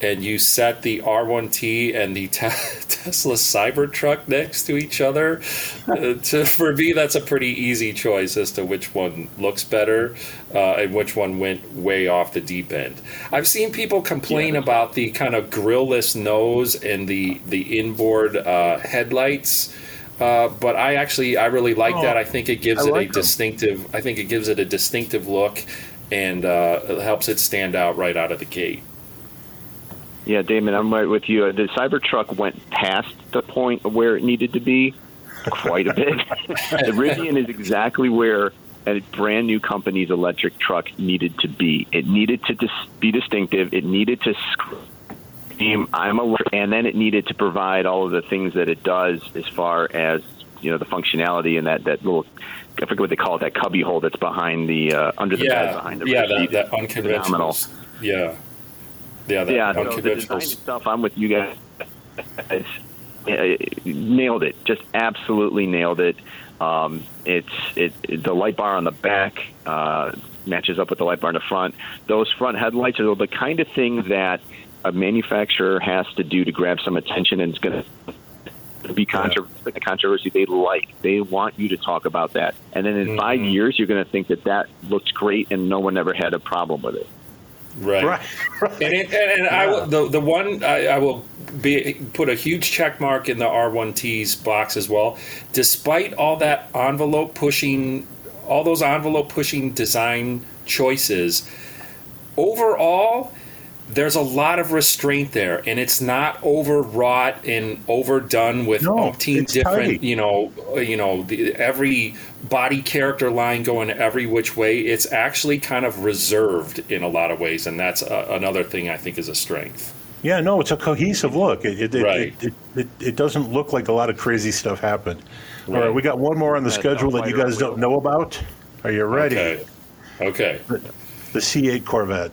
and you set the R1T and the te- (laughs) Tesla Cybertruck next to each other, uh, to, for me that's a pretty easy choice as to which one looks better uh, and which one went way off the deep end. I've seen people complain about the kind of grillless nose and the the inboard uh, headlights. uh, but I actually I really like Oh, that. I think it gives I it like a 'em. distinctive. I think it gives it a distinctive look, and uh, it helps it stand out right out of the gate. Yeah, Damon, I'm right with you. The Cybertruck went past the point where it needed to be quite a bit. (laughs) the Rivian is exactly where a brand new company's electric truck needed to be. It needed to dis- be distinctive. It needed to scream, "I'm a," and then it needed to provide all of the things that it does as far as you know the functionality and that that little. I forget what they call it. That cubby hole that's behind the uh, under the bed behind the yeah, that, that unconventional. Yeah, yeah, that yeah, so the design stuff, I'm with you guys. It's, uh, nailed it. Just absolutely nailed it. Um, it's it, it the light bar on the back uh, matches up with the light bar in the front. Those front headlights are the kind of thing that a manufacturer has to do to grab some attention, and it's going to be controversy. The controversy they like. They want you to talk about that, and then in five years, you're going to think that that looks great, and no one ever had a problem with it. Right. Right, right. (laughs) And, it, and, and I will, the the one I, I will be put a huge check mark in the R1T's box as well. Despite all that envelope pushing, all those envelope pushing design choices, overall. There's a lot of restraint there, and it's not overwrought and overdone with No, umpteen it's different, tidy. you know, uh, you know, the, every body character line going every which way. It's actually kind of reserved in a lot of ways, and that's uh, another thing I think is a strength. Yeah, no, it's a cohesive look. It it, it, Right. it, it, it, it doesn't look like a lot of crazy stuff happened. All right, Right. we got one more on the That's schedule that you guys don't know about. Are you ready? Okay. Okay. The C8 Corvette.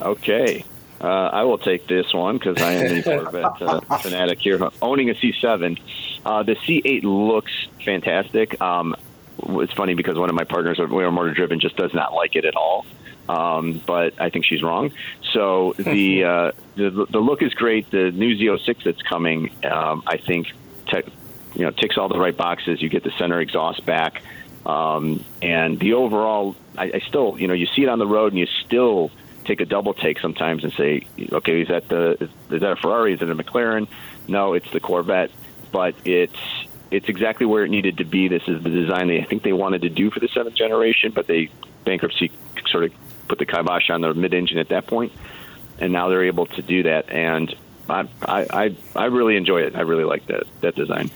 Okay. Uh, I will take this one because I am a Corvette uh, (laughs) fanatic here. Owning a C7, uh, the C8 looks fantastic. Um, it's funny because one of my partners, we are motor driven, just does not like it at all. Um, but I think she's wrong. So the, (laughs) uh, the the look is great. The new Z06 that's coming, um, I think, tech you know, ticks all the right boxes. You get the center exhaust back, um, and the overall. I, I still, you know, you see it on the road, and you still take a double take sometimes and say, okay, is that the is that a Ferrari? Is it a McLaren? No, it's the Corvette, but it's it's exactly where it needed to be. This is the design they I think they wanted to do for the seventh generation, but they bankruptcy sort of put the kibosh on the mid-engine at that point, and now they're able to do that. And I I I, I really enjoy it. I really like that that design.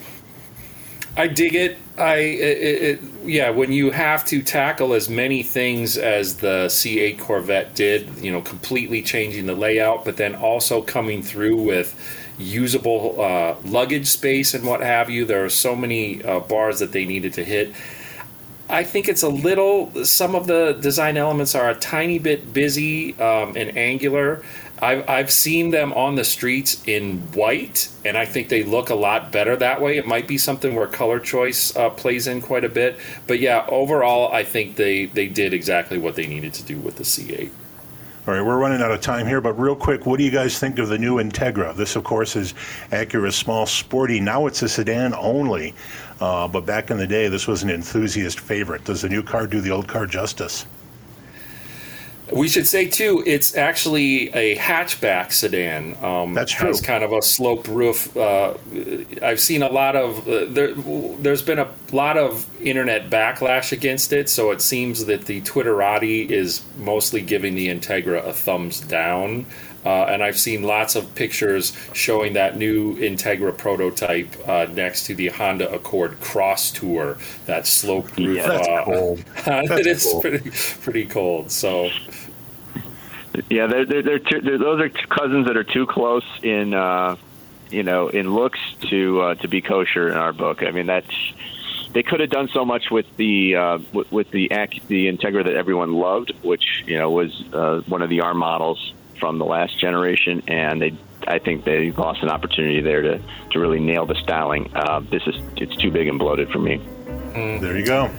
I dig it. I it, it, yeah. When you have to tackle as many things as the C8 Corvette did, you know, completely changing the layout, but then also coming through with usable uh, luggage space and what have you. There are so many uh, bars that they needed to hit. I think it's a little. Some of the design elements are a tiny bit busy um, and angular. I've, I've seen them on the streets in white, and I think they look a lot better that way. It might be something where color choice uh, plays in quite a bit, but yeah, overall, I think they they did exactly what they needed to do with the C8. All right, we're running out of time here, but real quick, what do you guys think of the new Integra? This, of course, is Acura's small sporty. Now it's a sedan only, uh, but back in the day, this was an enthusiast favorite. Does the new car do the old car justice? We should say too, it's actually a hatchback sedan. Um, That's Has kind of a sloped roof. Uh, I've seen a lot of uh, there. There's been a lot of internet backlash against it, so it seems that the Twitterati is mostly giving the Integra a thumbs down. Uh, and I've seen lots of pictures showing that new Integra prototype uh, next to the Honda Accord Cross Tour, that sloped roof. Yeah, That's uh, cold. (laughs) it is pretty pretty cold. So Yeah, they're, they're, they're, they're those are two cousins that are too close in uh, you know in looks to uh, to be kosher in our book. I mean that's they could have done so much with the uh, with, with the the Integra that everyone loved, which you know was uh, one of the R models from the last generation, and they I think they lost an opportunity there to to really nail the styling. Uh, this is it's too big and bloated for me. There you go.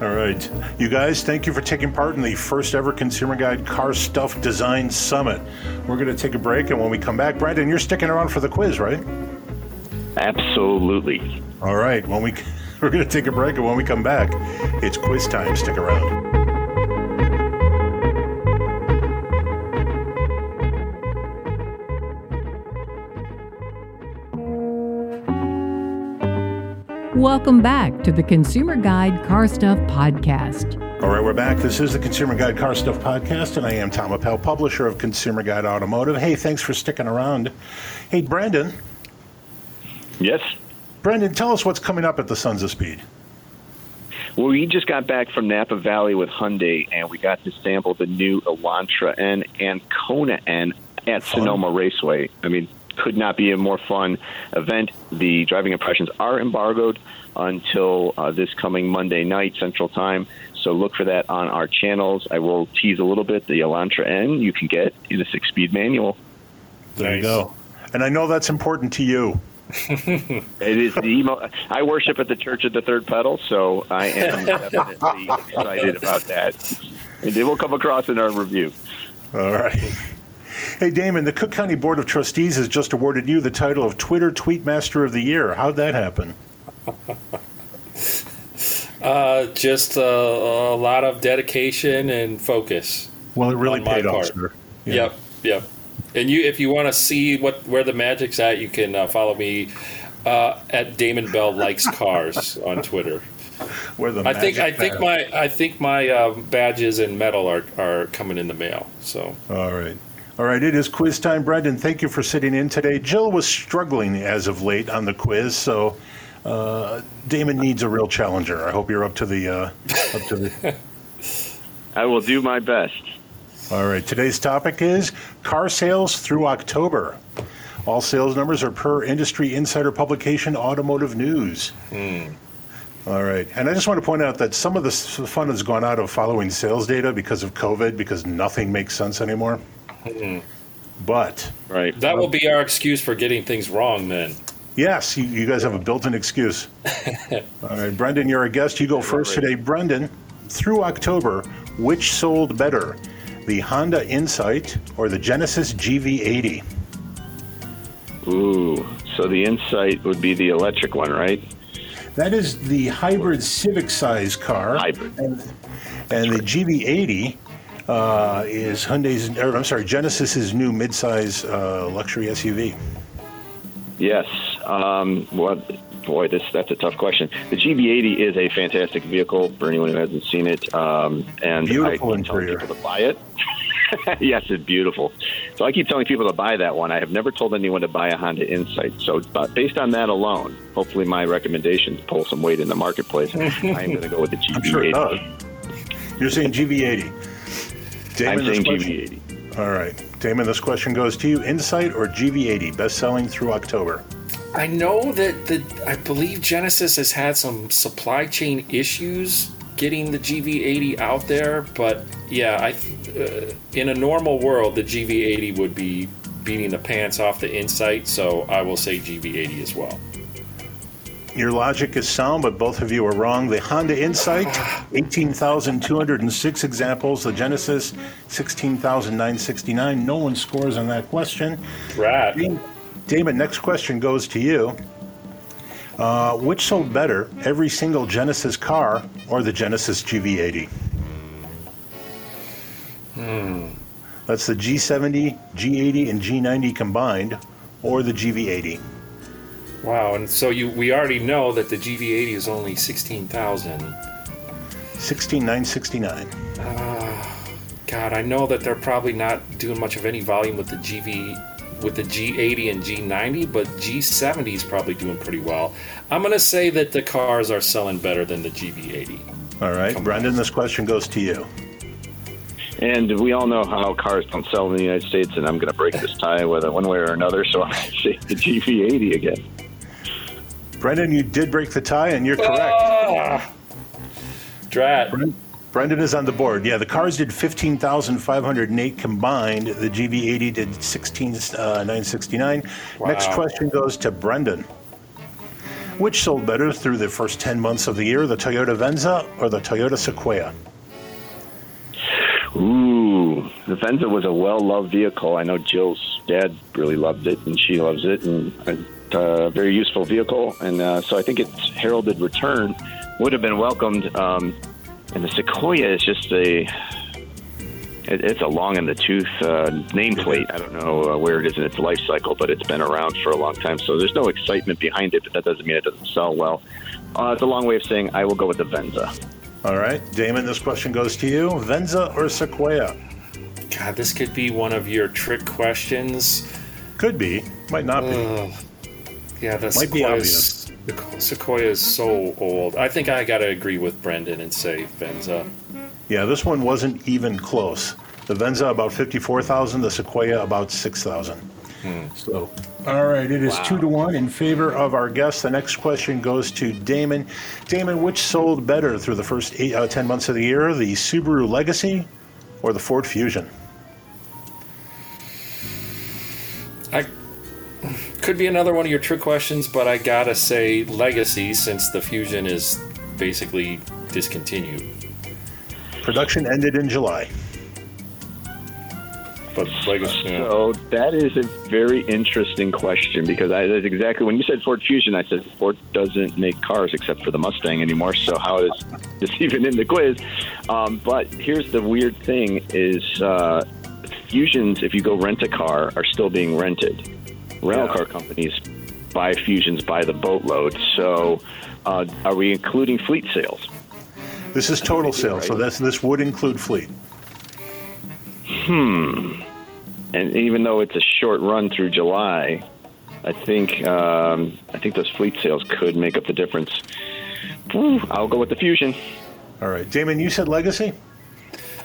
All right. You guys, thank you for taking part in the first ever Consumer Guide Car Stuff Design Summit. We're going to take a break, and when we come back, Brandon, you're sticking around for the quiz, right? Absolutely. All right. When we (laughs) we're going to take a break, and when we come back, it's quiz time. Stick around. Welcome back to the Consumer Guide Car Stuff Podcast. All right, we're back. This is the Consumer Guide Car Stuff Podcast, and I am Tom Appel, publisher of Consumer Guide Automotive. Hey, thanks for sticking around. Hey, Brandon. Yes. Brandon, tell us what's coming up at the Sons of Speed. Well, we just got back from Napa Valley with Hyundai, and we got to sample the new Elantra N and Kona N at Fun. Sonoma Raceway. I mean, could not be a more fun event. The driving impressions are embargoed until uh, this coming Monday night Central Time. So look for that on our channels. I will tease a little bit. The Elantra N you can get in a six-speed manual. There you go. And I know that's important to you. (laughs) It is the emo- I worship at the Church of the Third Pedal, so I am (laughs) definitely excited about that. And it will come across in our review. All right. Hey, Damon, the Cook County Board of Trustees has just awarded you the title of Twitter Tweet Master of the Year. How'd that happen? (laughs) Uh, just a, a lot of dedication and focus. Well, it really paid off, sir. Yeah. Yep, yep. And you, if you want to see what where the magic's at, you can uh, follow me uh, at Damon Bell likes cars (laughs) on Twitter. Where the I think I think my I think my uh, badges and medal are are coming in the mail. So All right. All right, it is quiz time. Brendan, thank you for sitting in today. Jill was struggling as of late on the quiz, so uh, Damon needs a real challenger. I hope you're up to the uh, up to the. (laughs) I will do my best. All right, today's topic is car sales through October. All sales numbers are per industry insider publication Automotive News. All right, and I just want to point out that some of the fun has gone out of following sales data because of COVID, because nothing makes sense anymore. Mm-hmm. But Right. that will be our excuse for getting things wrong. Then Yes, you, you guys have a built-in excuse. (laughs) All right, Brendan, you're a guest. You go first today. Brendan, through October, which sold better, the Honda Insight or the Genesis GV80? Ooh. So the Insight would be the electric one, right? That is the hybrid Civic size car. Hybrid. And, and the GV80 uh, is Hyundai's, or I'm sorry, Genesis's new midsize uh, luxury SUV. Yes. Um, well, boy, this that's a tough question. The GV80 is a fantastic vehicle for anyone who hasn't seen it, um, and Beautiful I keep telling people to buy it. (laughs) yes, it's beautiful. So I keep telling people to buy that one. I have never told anyone to buy a Honda Insight. So, but based on that alone, hopefully my recommendations pull some weight in the marketplace. (laughs) I am going to go with the GV80. I'm sure it does. You're saying GV80. Damon, I'm this saying question- GV80. All right. Damon, this question goes to you. Insight or GV80, best selling through October? I know that the I believe Genesis has had some supply chain issues getting the GV80 out there, but yeah, I uh, in a normal world the GV80 would be beating the pants off the Insight, so I will say GV80 as well. Your logic is sound, but both of you are wrong. The Honda Insight, 18,206 examples. The Genesis, 16,969. No one scores on that question. Rat. Damon, next question goes to you. Uh, which sold better, every single Genesis car or the Genesis GV80? That's the G70, G80, and G90 combined, or the GV80. Wow, and so you we already know that the GV80 is only 16,000. 16,969. Ah, God, I know that they're probably not doing much of any volume with the GV with the G80 and G90, but G70 is probably doing pretty well. I'm going to say that the cars are selling better than the GV80. All right, Brendan, this question goes to you. And we all know how cars don't sell in the United States, and I'm going to break this tie whether one way or another. So I'm going to say the GV80 again. Brendan, you did break the tie, and you're correct. Ah! Drat. Brendan is on the board. Yeah, the cars did 15,508 combined. The GV80 did 16,969. Next Wow. question goes to Brendan. Which sold better through the first 10 months of the year, the Toyota Venza or the Toyota Sequoia? Ooh, the Venza was a well-loved vehicle. I know Jill's dad really loved it, and she loves it, and a uh, very useful vehicle. And uh, so I think its heralded return would have been welcomed. Um, and the Sequoia is just a it, it's a long in the tooth uh, nameplate. I don't know uh, where it is in its life cycle, but it's been around for a long time. So there's no excitement behind it, but that doesn't mean it doesn't sell well. Uh, it's a long way of saying I will go with the Venza. All right, Damon, this question goes to you. Venza or Sequoia? God, this could be one of your trick questions. Could be, might not be. Yeah, the Might be Sequoia's, the Sequoia is so old. I think I got to agree with Brendan and say Venza. Yeah, this one wasn't even close. The Venza about 54,000, the Sequoia about 6,000. So, all right, it is two to one in favor of our guest. The next question goes to Damon. Damon, which sold better through the first eight, uh, 10 months of the year, the Subaru Legacy or the Ford Fusion? Could be another one of your trick questions, but I gotta say Legacy since the Fusion is basically discontinued. Production ended in July. But Legacy, yeah. So that is a very interesting question because I, that's exactly when you said Ford Fusion, I said Ford doesn't make cars except for the Mustang anymore. So how is (laughs) this even in the quiz? Um, but here's the weird thing: is uh, Fusions, if you go rent a car, are still being rented. Rental Yeah. car companies buy Fusions by the boatload. So uh, are we including fleet sales? This is total sales, so this, this would include fleet. Hmm. And even though it's a short run through July, I think um, I think those fleet sales could make up the difference. Whew, I'll go with the Fusion. All right, Damon, you said Legacy?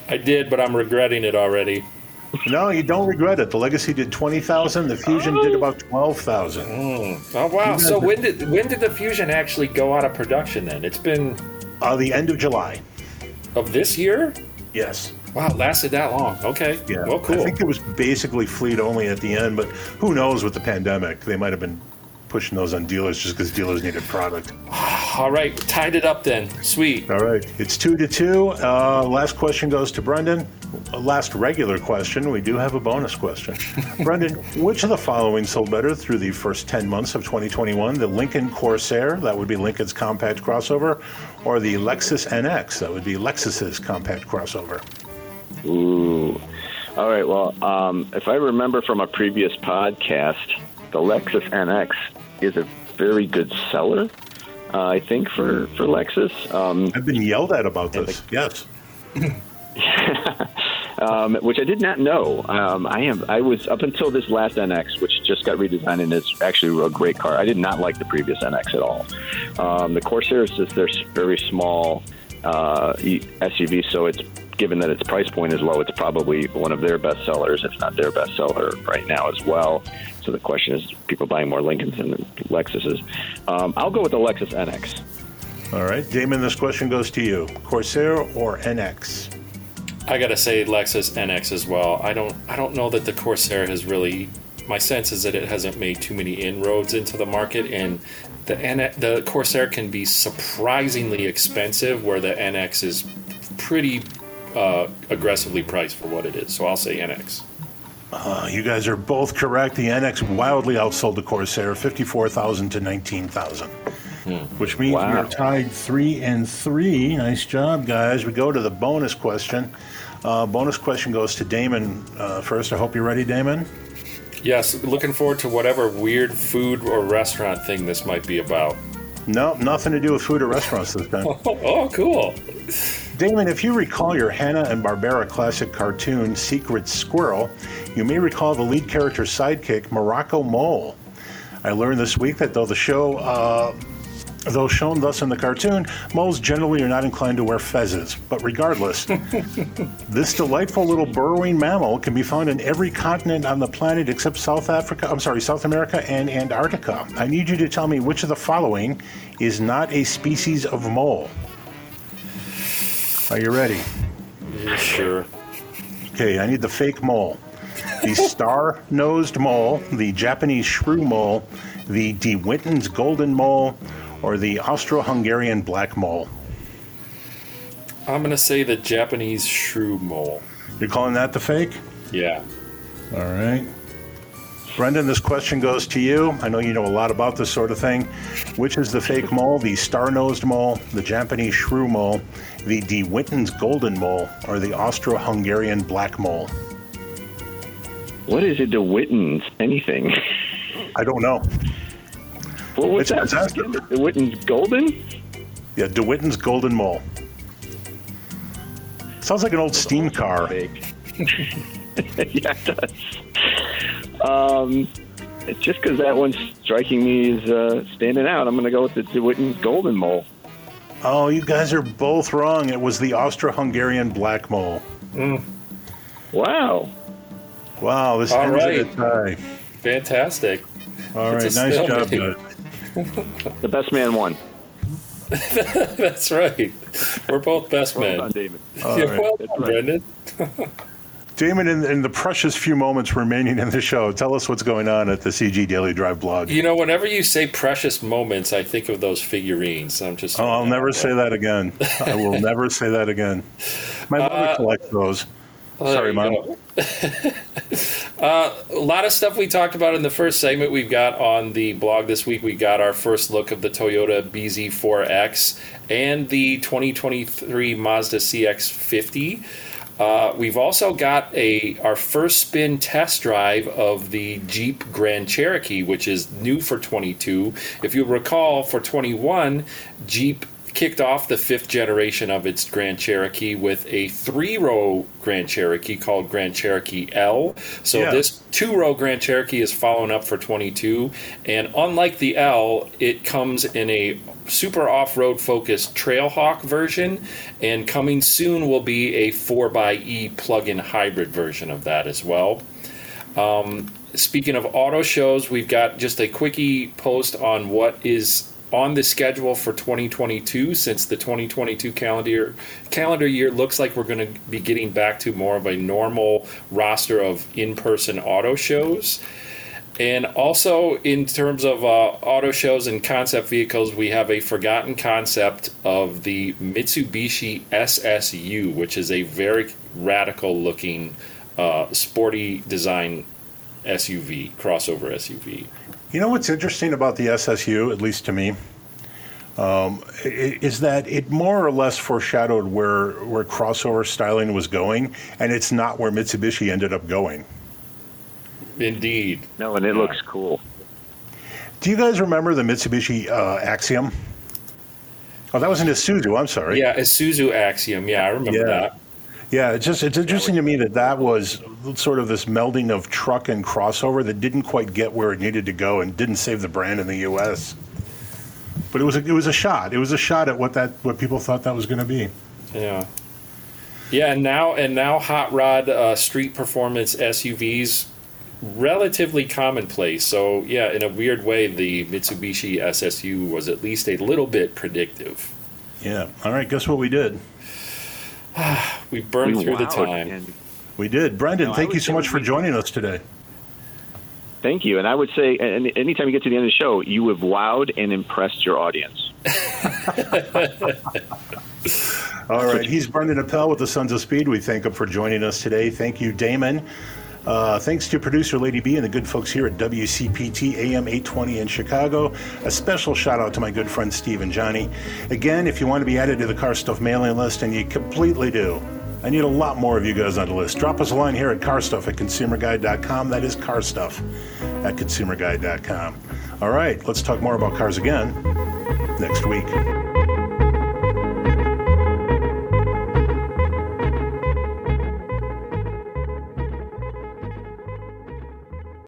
I did, but I'm regretting it already. No, you don't regret it. The Legacy did 20,000, the Fusion did about 12,000. Oh wow! So when did when did the Fusion actually go out of production? Then it's been Uh, the end of July. of this year. Yes. Wow, it lasted that long. Okay. Yeah. Well, cool. I think it was basically fleet only at the end, but who knows with the pandemic? They might have been pushing those on dealers just because dealers needed product. (sighs) All right, tied it up then. Sweet. All right. It's two to two. Uh, last question goes to Brendan. Uh, Last regular question. We do have a bonus question. (laughs) Brendan, which of the following sold better through the first 10 months of 2021? The Lincoln Corsair, that would be Lincoln's compact crossover, or the Lexus NX, that would be Lexus's compact crossover? Ooh. All right. Well, um, if I remember from a previous podcast, the Lexus NX is a very good seller. Uh, I think for for Lexus. Um, I've been yelled at about this. Yes. (laughs) (laughs) um, which I did not know. Um, I am. I was up until this last NX, which just got redesigned and is actually a great car. I did not like the previous NX at all. Um, the Corsair is just their very small uh, SUV, so it's given that its price point is low, it's probably one of their best sellers, if not their best seller right now as well. So the question is, people buying more Lincolns than Lexuses. Um, I'll go with the Lexus NX. All right. Damon, this question goes to you Corsair or NX? I gotta say Lexus NX as well. I don't I don't know that the Corsair has really. My sense is that it hasn't made too many inroads into the market, and the N- the Corsair can be surprisingly expensive, where the NX is pretty uh, aggressively priced for what it is. So I'll say NX. Uh, you guys are both correct. The NX wildly outsold the Corsair, 54,000 to 19,000. Which means Wow. we are tied three and three. Nice job, guys. We go to the bonus question. Uh, bonus question goes to Damon uh, first. I hope you're ready, Damon. Yes, looking forward to whatever weird food or restaurant thing this might be about. No, nothing to do with food or restaurants this time. (laughs) Oh, cool. Damon, if you recall your Hanna and Barbera classic cartoon Secret Squirrel, you may recall the lead character's sidekick Morocco Mole. I learned this week that though the show, uh, though shown thus in the cartoon, moles generally are not inclined to wear fezzes. But regardless, (laughs) this delightful little burrowing mammal can be found in every continent on the planet except South Africa. I'm sorry, South America and Antarctica. I need you to tell me which of the following is not a species of mole. Are you ready? Sure. Okay, I need the fake mole. The (laughs) star nosed mole, the Japanese shrew mole, the De Winton's golden mole, or the Austro Hungarian black mole. I'm gonna say the Japanese shrew mole. You're calling that the fake? Yeah. All right. Brendan, this question goes to you. I know you know a lot about this sort of thing. Which is the fake mole, the star nosed mole, the Japanese shrew mole, the De Winton's golden mole, or the Austro Hungarian black mole? What is it, the Wittens? Anything? I don't know. What was It's that? possessed. The Witten's Golden? Yeah, DeWitten's Golden Mole. Sounds like an old steam car. (laughs) Yeah, it does. Um, it's just because that one's striking me as uh, standing out. I'm going to go with the DeWitten's Golden Mole. Oh, you guys are both wrong. It was the Austro-Hungarian Black Mole. Wow. Wow, this All ends right. at a tie. Fantastic. All right, It's a nice job, guys. The best man won. (laughs) That's right. We're both best Well men. done, (laughs) David. All Yeah, right. well done, right. Brendan. (laughs) Damon, in, in the precious few moments remaining in the show, tell us what's going on at the CG Daily Drive blog. You know, whenever you say precious moments, I think of those figurines. I'm just. Oh, I'll never say that again. I will never say that again. My mother Uh, collects those. There Sorry, you Mom. (laughs) uh, a lot of stuff we talked about in the first segment. We've got on the blog this week. We got our first look of the Toyota BZ4X and the 2023 Mazda CX-50. Uh, we've also got a our first spin test drive of the Jeep Grand Cherokee, which is new for 22. If you recall, for 21, Jeep kicked off the fifth generation of its Grand Cherokee with a three-row Grand Cherokee called Grand Cherokee L. So this two-row Grand Cherokee is following up for 22, and unlike the L, it comes in a super off-road focused Trailhawk version, and coming soon will be a 4xE plug-in hybrid version of that as well. Um, speaking of auto shows, we've got just a quickie post on what is on the schedule for 2022 since the 2022 calendar year, calendar year looks like we're going to be getting back to more of a normal roster of in-person auto shows. And also, in terms of uh, auto shows and concept vehicles, we have a forgotten concept of the Mitsubishi SSU, which is a very radical looking, uh, sporty design SUV, crossover SUV. You know what's interesting about the SSU, at least to me, um, is that it more or less foreshadowed where where crossover styling was going, and it's not where Mitsubishi ended up going. Indeed. No, and it looks cool. Do you guys remember the Mitsubishi uh, Axiom? Oh, that was an Isuzu. I'm sorry. Yeah, Isuzu Axiom. Yeah, I remember Yeah. that. Yeah, it's just it's interesting to me that that was sort of this melding of truck and crossover that didn't quite get where it needed to go and didn't save the brand in the U.S. But it was a, it was a shot. It was a shot at what that what people thought that was going to be. Yeah. Yeah, and now and now hot rod uh, street performance SUVs relatively commonplace. So yeah, in a weird way, the Mitsubishi SSU was at least a little bit predictive. Yeah. All right. Guess what we did? (sighs) We burned We through the time. and We did. Brendan, No, I thank you so much for joining us today. Thank you. And I would say, and anytime you get to the end of the show, you have wowed and impressed your audience. (laughs) All right. He's Brendan Appel with the Sons of Speed. We thank him for joining us today. Thank you, Damon. Uh, thanks to producer Lady B and the good folks here at WCPT AM 820 in Chicago. A special shout out to my good friends Steve and Johnny. Again, if you want to be added to the Car Stuff mailing list, and you completely do, I need a lot more of you guys on the list. Drop us a line here at carstuff at consumerguide.com. That is carstuff at consumerguide.com. All right, let's talk more about cars again next week.